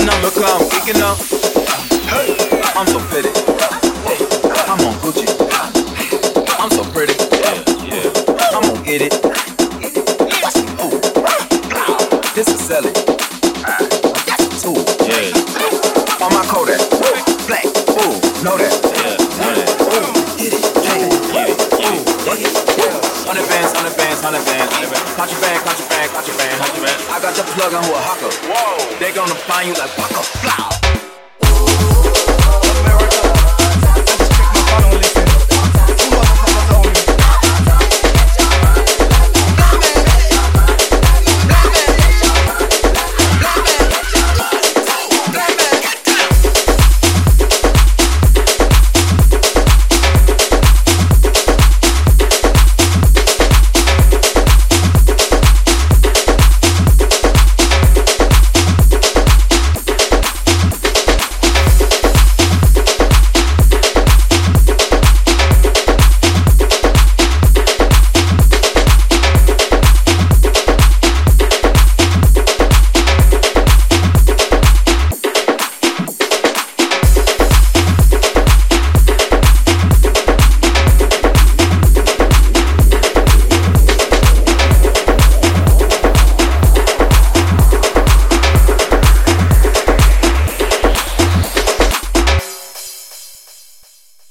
Senin number clown kicking up. I'm so pretty. I'm on Gucci. I'm so pretty. Yeah, yeah. I'm gonna get it. This is selling. Two. Yeah. On my Kodak. Black. Ooh, know that. Yeah, Ooh, get it. Get it. Get it. Get it. Get it. Hundred bands, hundred bands, hundred bands. Got the plug on Oaxaca. Whoa. They gonna find you like Waka Flow.